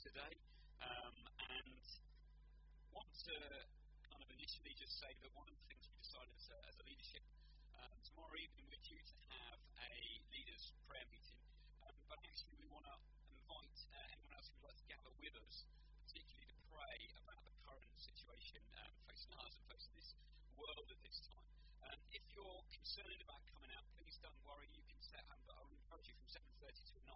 today. Um, and want to kind of initially just say that one of the things we decided as a, leadership um, tomorrow evening we're due to have a leaders prayer meeting, um, but actually we want to invite uh, anyone else who would like to gather with us, particularly to pray about the current situation facing us and facing this world at this time. If you're concerned about coming out, please don't worry. You can set. Um, I would encourage you from 7:30 to 9.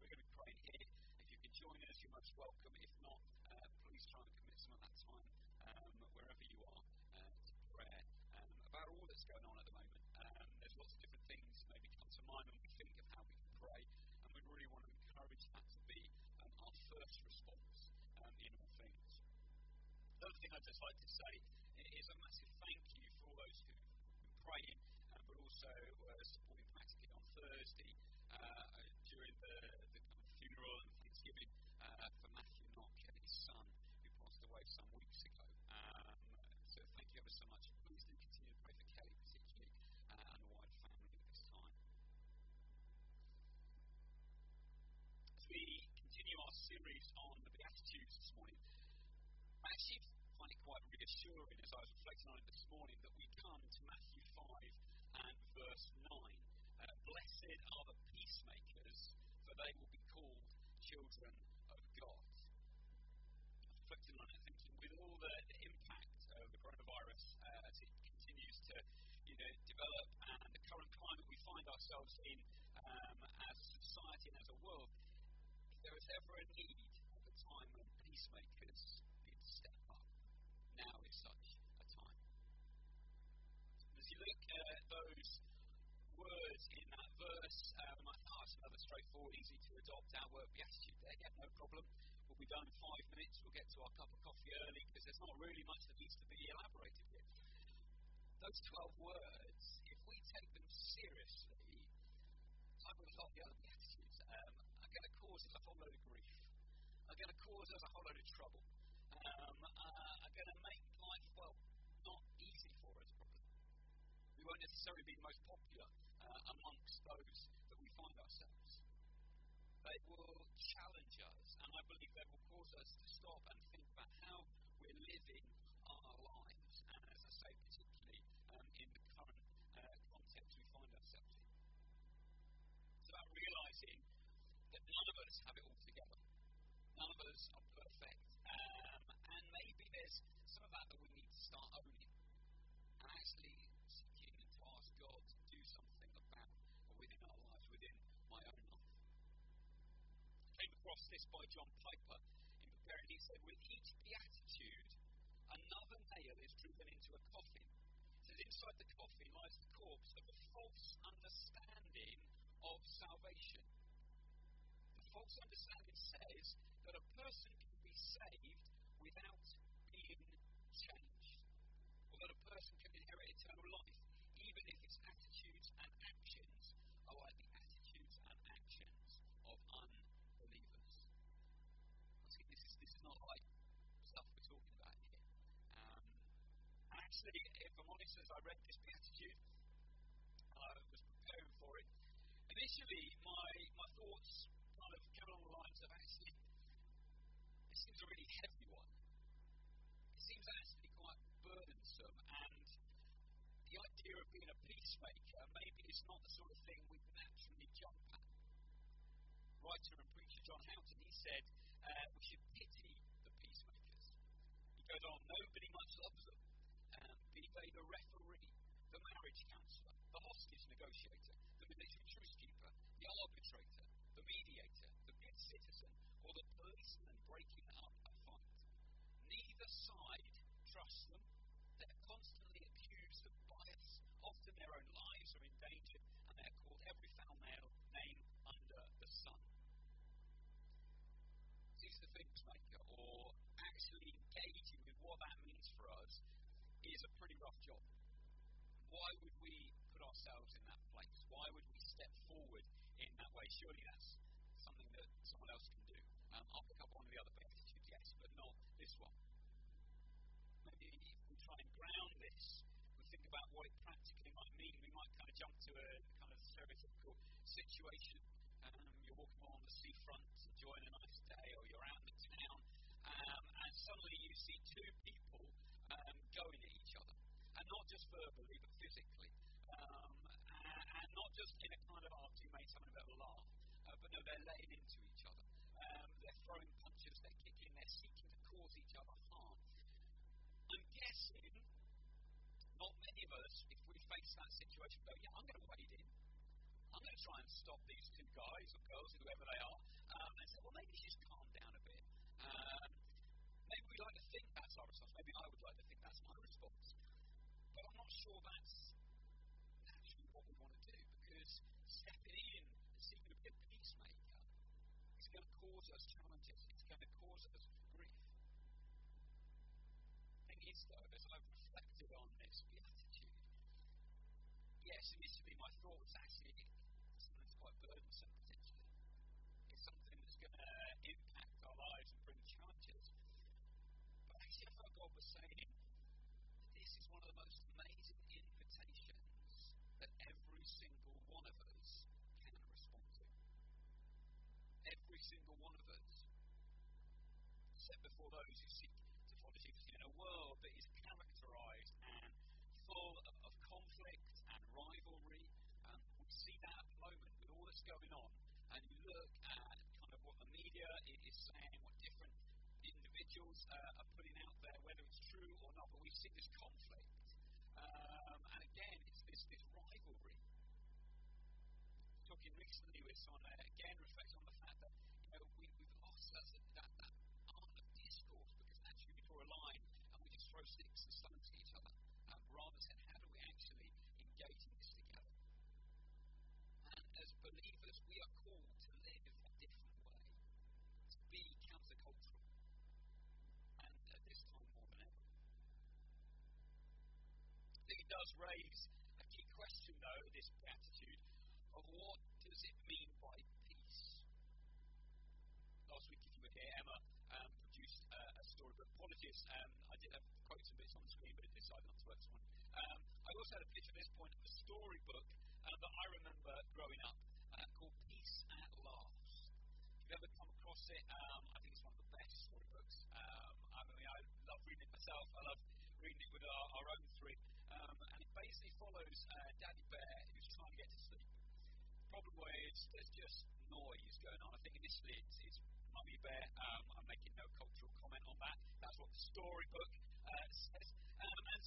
We're going to be praying here. If you can join us, you're most welcome. If not, uh, please try and commit some of that time um, wherever you are uh, to prayer um, about all that's going on at the moment. Um, there's lots of different things maybe come to mind when we think of how we can pray, and we really want to encourage that to be um, our first response um, in all things. The other thing I'd just like to say is a massive thank you for all those who've been praying, uh, but also uh, supporting practically on Thursday uh, during the, the kind of funeral and Thanksgiving uh, for Matthew Knock, his son, who passed away some weeks ago. Um, so thank you ever so much. Please do continue to pray for Kelly, particularly, uh, and the wider family at this time. As we continue our series on the Beatitudes this morning, I actually find it quite reassuring as I was reflecting on it this morning that we come to Matthew 5 and verse 9. Uh, Blessed are the peacemakers, for they will be called children of God. Reflecting on it, thinking with all the, the impact of the coronavirus uh, as it continues to you know, develop and the current climate we find ourselves in um, as a society and as a world, if there is ever a need at the time when peacemakers need to step up, now is such a time. Look at those words in that verse, um, I thought it's another straightforward, easy to adopt our word beatitude there. Yeah, no problem. We'll be done in five minutes. We'll get to our cup of coffee early because there's not really much that needs to be elaborated here. Those 12 words, if we take them seriously, like with a lot of the other beatitudes, um, are going to cause us a whole load of grief. Are going to cause us a whole load of trouble. Um, uh, are going to make life, well, not easy for us, probably. We won't necessarily be most popular uh, amongst those that we find ourselves. They will challenge us, and I believe they will cause us to stop and think about how we're living our lives, and as I say, particularly um, in the current uh, context we find ourselves in. It's about realizing that none of us have it all together. None of us are perfect. Um, and maybe there's some of that that we need to start owning. And actually seeking to ask God to do something about within our lives, within my own life. I came across this by John Piper in preparing. He said, With each beatitude, another nail is driven into a coffin. Says, Inside the coffin lies the corpse of a false understanding of salvation. The false understanding says that a person can be saved without being changed, or that a person can inherit eternal life, even if its attitudes and actions are like the attitudes and actions of unbelievers. See, this is this is not like stuff we're talking about here. Um, actually, if I'm honest, as I read this beatitude, I was preparing for it. Initially, my my thoughts kind of came along the lines of actually, it seems a really heavy one. It seems actually quite burdensome, and the idea of being a peacemaker maybe is not the sort of thing we naturally jump at. Writer and preacher John Houghton, he said uh, we should pity the peacemakers. He goes on, nobody much loves them. They the referee, the marriage counsellor, the hostage negotiator, the military truce keeper, the arbitrator, the mediator, the good citizen, or the policeman breaking up a fight. Neither side trusts them. They're constantly accused of bias. Often their own lives are endangered, and they're called every foul name under the sun. He's the peacemaker, or actually engaging with what that means for us, is a pretty rough job. Why would we put ourselves in that place? Why would we step forward in that way? Surely that's something that someone else can do. Um, I'll pick up one of the other beatitudes, yes, but not this one. Maybe if we try and ground this, we think about what it practically might mean. We might kind of jump to a kind of stereotypical situation. Um, you're walking along the seafront, enjoying a nice day, or you're out in the two people um, going at each other, and not just verbally but physically, um, and, and, not just in a kind of arty mates having a bit laugh, uh, but no, they're laying into each other. Um, they're throwing punches, they're kicking, they're seeking to cause each other harm. I'm guessing not many of us, if we face that situation, go, yeah, I'm going to wade in. I'm going to try and stop these two guys or girls, whoever they are, um, and say, well, maybe just calm down a bit. Um, maybe we like to think that's our response. Maybe I would like to think that's my response. Sure that's actually what we want to do because stepping in and seeking to be a peacemaker is going to cause us challenges. It's going to cause us grief. The thing is, though, as I've reflected on this beatitude, yes, it used to be my thoughts actually something that's quite burdensome potentially. It's something that's going to impact our lives and bring challenges. But actually, I felt God was saying that this is one of the most amazing invitations that every single one of us can respond to. Every single one of us. Set before those who seek to follow Jesus in a world that is characterized and full of, of conflict and rivalry. Um, we see that at the moment with all that's going on. And you look at kind of what the media is saying, what different individuals uh, are putting out there, whether it's true or not, but we see this conflict. Um, and again, it's this, this rivalry. Talking recently with someone, uh, again, reflecting on the fact that you know we, we've lost that, that, that art of discourse because actually we draw a line just and at each other, um, rather than how do we actually engage in this together. And as believers, we are called to live a different way, to be countercultural, and at this time more than ever. I think it does raise a key question, though, this attitude of what does it mean by peace? Last week, if you were here, Emma um, produced uh, a storybook. Apologies, um, I did have quotes and bits on the screen, but it decided not to work this morning. Um, I also had a picture at this point of a storybook uh, that I remember growing up uh, called Peace at Last. If you've ever come across it, um, I think it's one of the best storybooks. Um, I mean, I love reading it myself. I love reading it with our, our own three. Um, and it basically follows uh, Daddy Bear who's trying to get to sleep. Problem where it's, there's just noise going on. I think initially it's, it's Mummy Bear. Um, I'm making no cultural comment on that. That's what the storybook uh, says.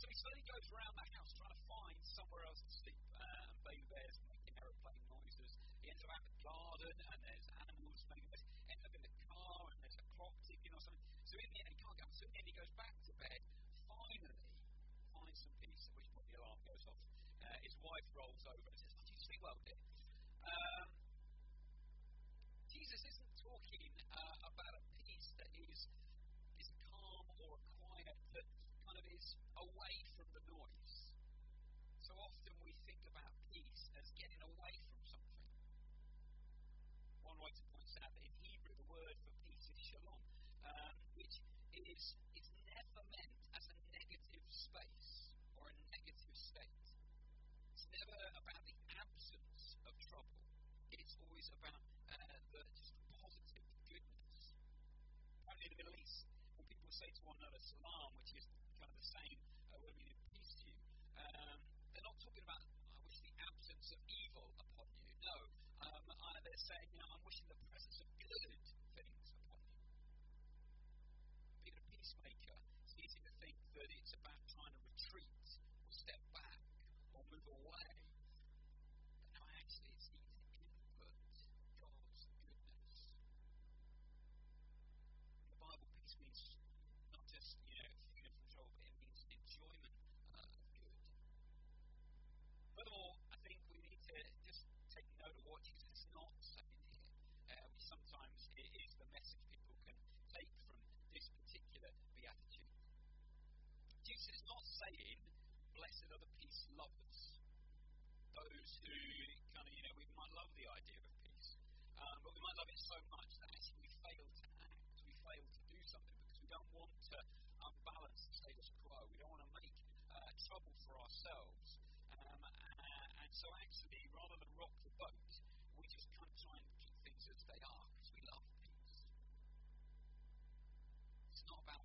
And so he slowly goes around the house trying to find somewhere else to sleep. Um, baby Bear's making aeroplane noises. He ends up out in the garden and there's animals making noises. Ends up in the car and there's a clock ticking or something. So in the end, he can't go. So in the end, he goes back to bed. Finally, finds some peace, at which point the alarm goes off. Uh, his wife rolls over and says, "Did you sleep well, dear?" Um, Jesus isn't talking uh, about a peace that is calm or a quiet that kind of is away from the noise. So often we think about peace as getting away from something. One writer points out that in Hebrew the word for peace is shalom, um, which is is never meant as a negative space or a negative state. It's never about the absence of trouble. It's always about uh, the just positive goodness. Apparently, in the Middle East, when people say to one another salam, which is kind of the same uh, word meaning peace to you, um, they're not talking about I wish the absence of evil upon you. No, um, uh, they're saying, you know, I'm wishing the presence of good things upon you. Being a peacemaker, it's easy to think that it's about trying to retreat or step back move away. But no, actually, it's to input God's goodness. The Bible, peace means not just, you know, freedom from trouble, but it means enjoyment uh, of good. Furthermore, I think we need to just take note of what Jesus is not saying here, uh, sometimes is the message people can take from this particular beatitude. Jesus is not saying, blessed are the peace lovers, those who kind of, you know, we might love the idea of peace, um, but we might love it so much that actually we fail to act, we fail to do something because we don't want to unbalance the status quo, we don't want to make uh, trouble for ourselves. Um, and so, actually, rather than rock the boat, we just kind of try and keep things as they are because we love peace. It's not about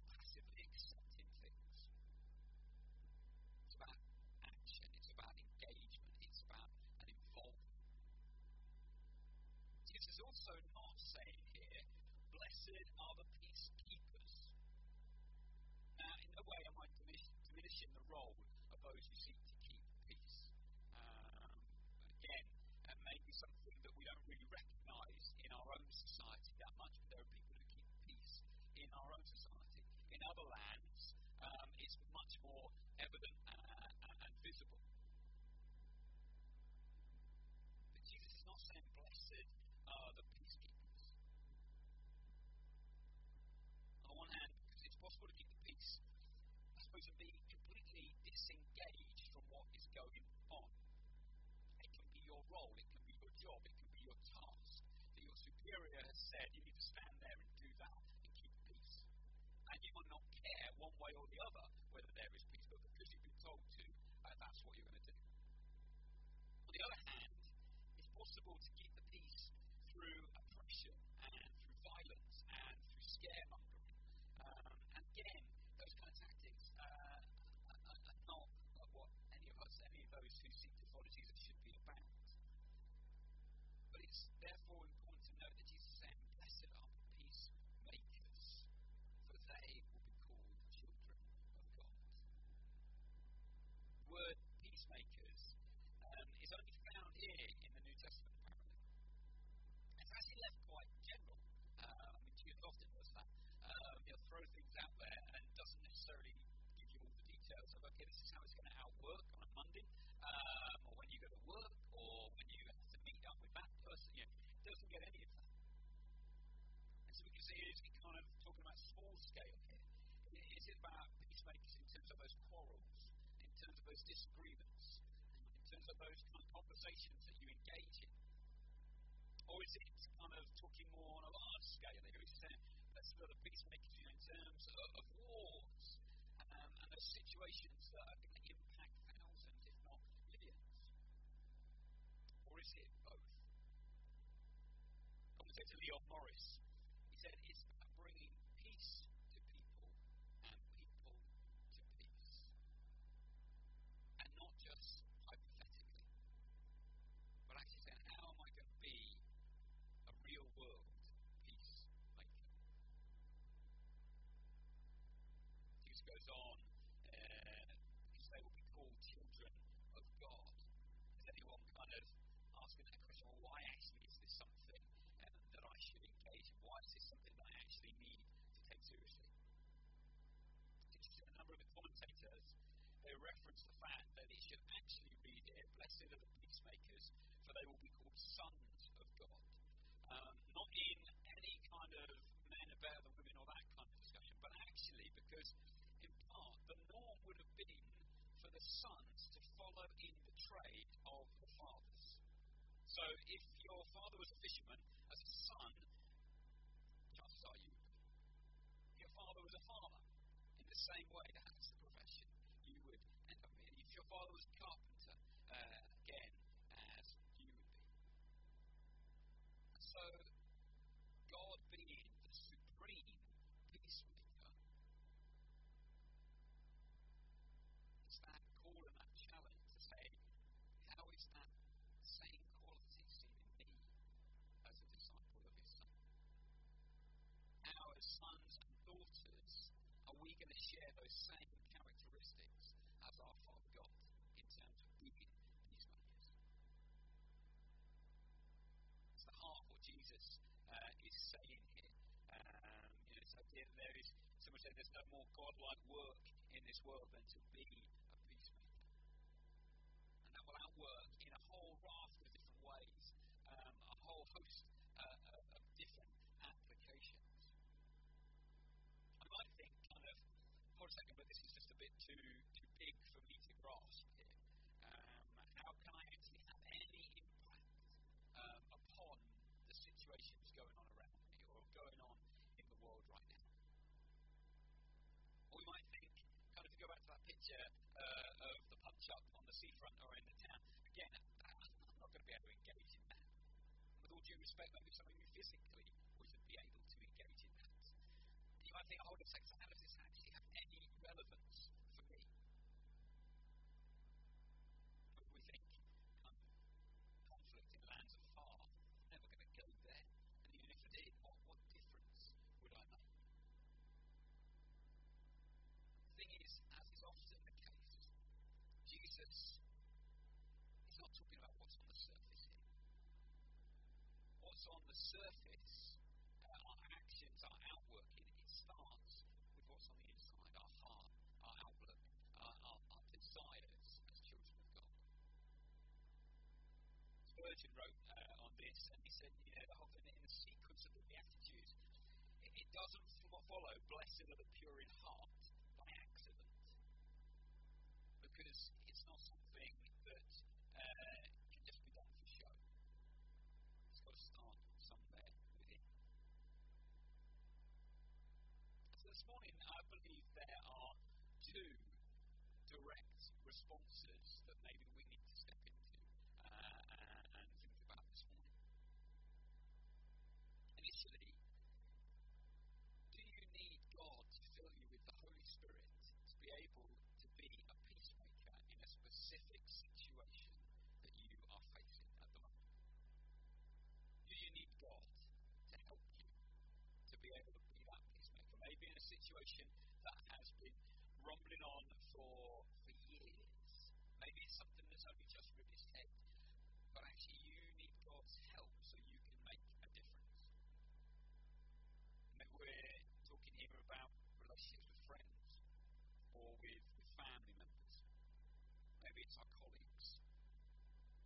Blessed are the peacekeepers. Now, in no way am I diminishing the role of those who seek to keep peace. Um, again, it may be something that we don't really recognise in our own society that much, but there are people who keep peace in our own society. In other lands, role, it can be your job, it can be your task that your superior has said you need to stand there and do that and keep peace. And you might not care one way or the other whether there is peace, but because you've been told to, uh, that's what you're going to do. On the other hand, it's possible to keep the peace through oppression and through violence and through scaremongering. Um, and again, those kind of tactics uh, are, are not what any of us, any of those who seek to follow Jesus should be about. But it's therefore important to note that Jesus said, Blessed are the peacemakers, for they will be called children of God. The word peacemakers um, is only found here in the New Testament, apparently. It's actually left quite general. Uh, I mean, Jesus often does that. Um, he'll throw things out there and doesn't necessarily give you all the details of, okay, this is how it's going to outwork on a Monday, um, or when you go to work, or when you have to meet up with that person. You know, it doesn't get any of that. And so we can see it's kind of talking about small scale here. Is it about peacemakers in terms of those quarrels, in of disagreements, in terms of those kind of conversations that you engage in? Or is it kind of talking more on a large scale? He's saying, let's look at peacemakers you know, in terms of, of wars um, and those situations that are going to impact thousands, if not millions. Or is it both? Commentator Leon Morris, he said it's about bringing peace to people and people to peace. And not just hypothetically, but actually saying, how am I going to be a real world peacemaker? Jesus goes on, uh, because they will be called children of God. Is anyone kind of asking that question, well, why actually is this something um, that I should engage in? Why is this something that I actually need to take seriously? Interesting, a number of the commentators, they reference the fact that it should actually read here, blessed are the peacemakers, for they will be called sons of God. Um, not in any kind of men are better than women or that kind of discussion, but actually because, in part, the norm would have been for the sons to follow in the trade of the fathers. So if your father was a fisherman, as a son, chances are you. Your father was a farmer, in the same way, that's the profession you would end up in. If your father was a carpenter, uh, again, as you would be. So, God being the supreme peacemaker, it's that call and that challenge to say, how is that same quality seen in me as a disciple of His Son? How, as sons and daughters, are we going to share those same characteristics as our Father God in terms of being peacemakers? It's the heart of what Jesus uh, is saying here. Um, you know, so there is, someone said there's no more godlike work in this world than to be a peacemaker. And that will outwork in a whole raft of different ways, um, a whole host uh, of, of different applications. I might think, kind of, for a second, but this is just a bit too too big for me to grasp here. Um, how can I actually have any impact um, upon the situations going on around me or going on in the world right now? Or we might think, kind of to go back to that picture uh, of the punch up on the seafront or in the town. Again, I'm not going to be able to engage in that. With all due respect, maybe some of you physically wouldn't be able to engage in that. You might think, oh, does sex what's on the surface, uh, our actions, our outworking, it starts with what's on the inside, our heart, our outlook, our, our, our desires as children of God. Spurgeon wrote uh, on this, and he said, you know, whole in the sequence of the Beatitudes, it, it doesn't follow, blessed are the pure in heart, by accident. Because it's not something that uh, can just be done for show. It's got to start somewhere within. So this morning, I believe there are two direct responses that maybe we need to step into uh, and think about this morning. Initially, do you need God to fill you with the Holy Spirit to be able to be a peacemaker in a specific situation that you are facing at the moment? Do you need God to help you to be able to be that peacemaker? Maybe in a situation that has been rumbling on for, for years. Maybe it's something that's only just reared its head. But actually, you need God's help so you can make a difference. Maybe we're talking here about relationships with friends or with, with family members. Maybe it's our colleagues.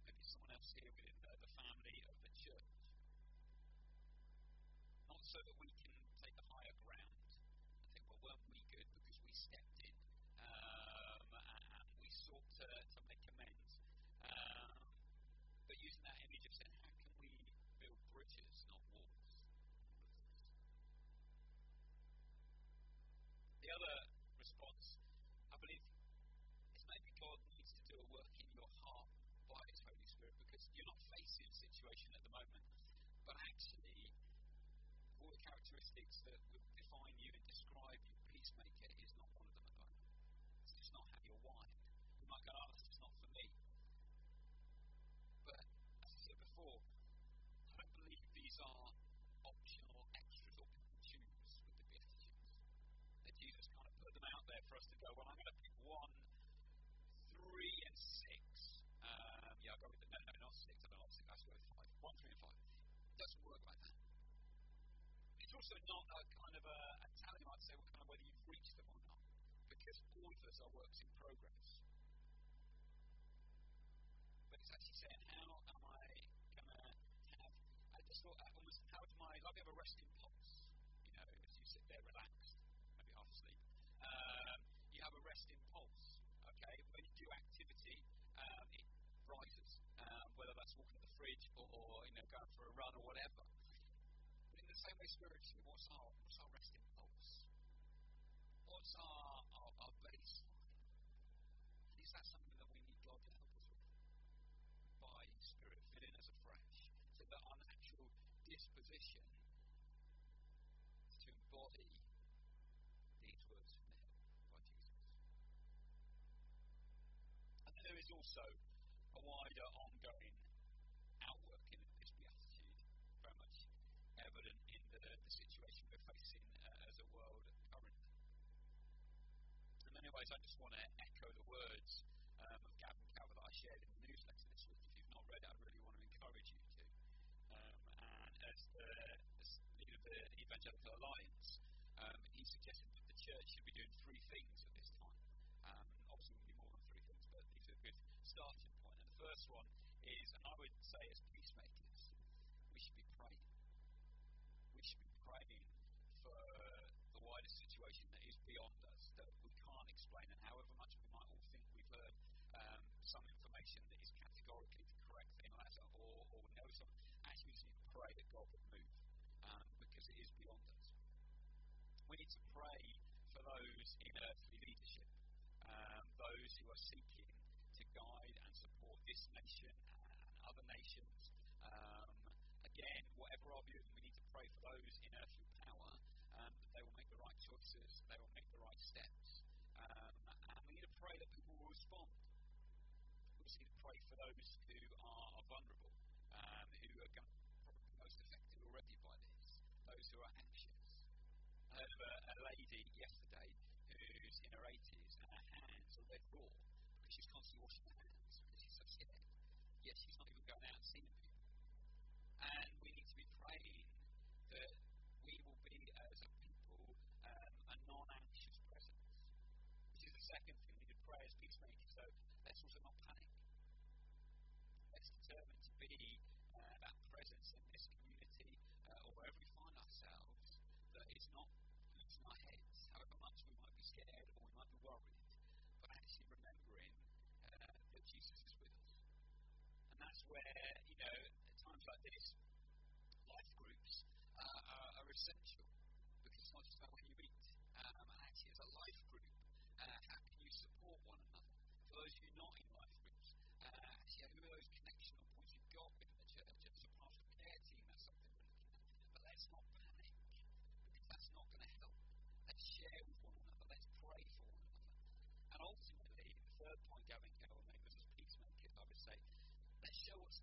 Maybe it's someone else here within the, the family of the church. Not so that we can take the higher ground and think, well, weren't we good because we stepped in um, and we sought to, to make amends. Um, but using that image of saying, how can we build bridges, not walls? The other response, I believe, is maybe God needs to do a work in your heart by His Holy Spirit because you're not facing a situation at the moment, but actually, all the characteristics that would define you and describe you, peacemaker, is not one of them at the moment. It's just not how you're wired. You might go, oh, that's just not for me. But, as I said before, I don't believe these are optional extras or people choose with the Beatitudes. That Jesus kind of put them out there for us to go, well, I'm going to pick one, three, and six. Um, yeah, I'll go with the, no, no, not six, I don't like six, I'll go with five. One, three, and five. It doesn't work like that. It's also not a kind of a, a tally, I'd say, well, kind of whether you've reached them or not. Because all of us are works in progress. But it's actually saying, how am I going to have, I just thought, almost, how is my, like have a resting pulse, you know, as you sit there relaxed, maybe half asleep. Um, you have a resting pulse, okay? When you do activity, um, it rises, um, whether that's walking to the fridge or, you know, going for a run or whatever. Way, spiritually, what's our, what's our resting pulse? What's our, our, our baseline? Is that something that we need God to help us with? By Spirit, fill in us afresh, so that our natural disposition to embody these words from the by Jesus. And there is also a wider ongoing outworking of this beatitude, very much evident in the, the situation we're facing uh, as a world currently. In many ways, I just want to echo the words um, of Gavin Calver that I shared in the newsletter this week. If you've not read it, I really want to encourage you to. Um, and as the leader of the Evangelical Alliance, um, he suggested that the church should be doing three things at this time. Um, obviously, we can do more than three things, but these are a good starting point. And the first one is, and I would say as peacemakers, we should be praying. We should be praying for the wider situation that is beyond us, that we can't explain, and however much we might all think we've heard um, some information that is categorically the correct thing, or, or we know something, actually we just need to pray that God would move, um, because it is beyond us. We need to pray for those in earthly leadership, um, those who are seeking to guide and support this nation and other nations. Um, again, whatever our view, we need to pray for those in earthly power um, that they will make the right choices, they will those who are, vulnerable, um, who are probably most affected already by this, those who are anxious. I heard of a, a lady yesterday who's in her 80s and her hands are red raw because she's constantly washing her hands because she's so scared. Yet she's not even going out and seeing people. And we need to be praying that we will be, as a people, um, a non anxious presence. This is the second thing essential because it's not just about when you meet. Um, and actually, as a life group, uh, how can you support one another? For those of you not in life groups, uh, actually, who are those connection points you've got within the church? As a pastoral care team, that's something we're looking at. But let's not panic because that's not going to help. Let's share with one another. Let's pray for one another. And ultimately, the third point going here, or maybe as peacemakers, I would say, let's show what's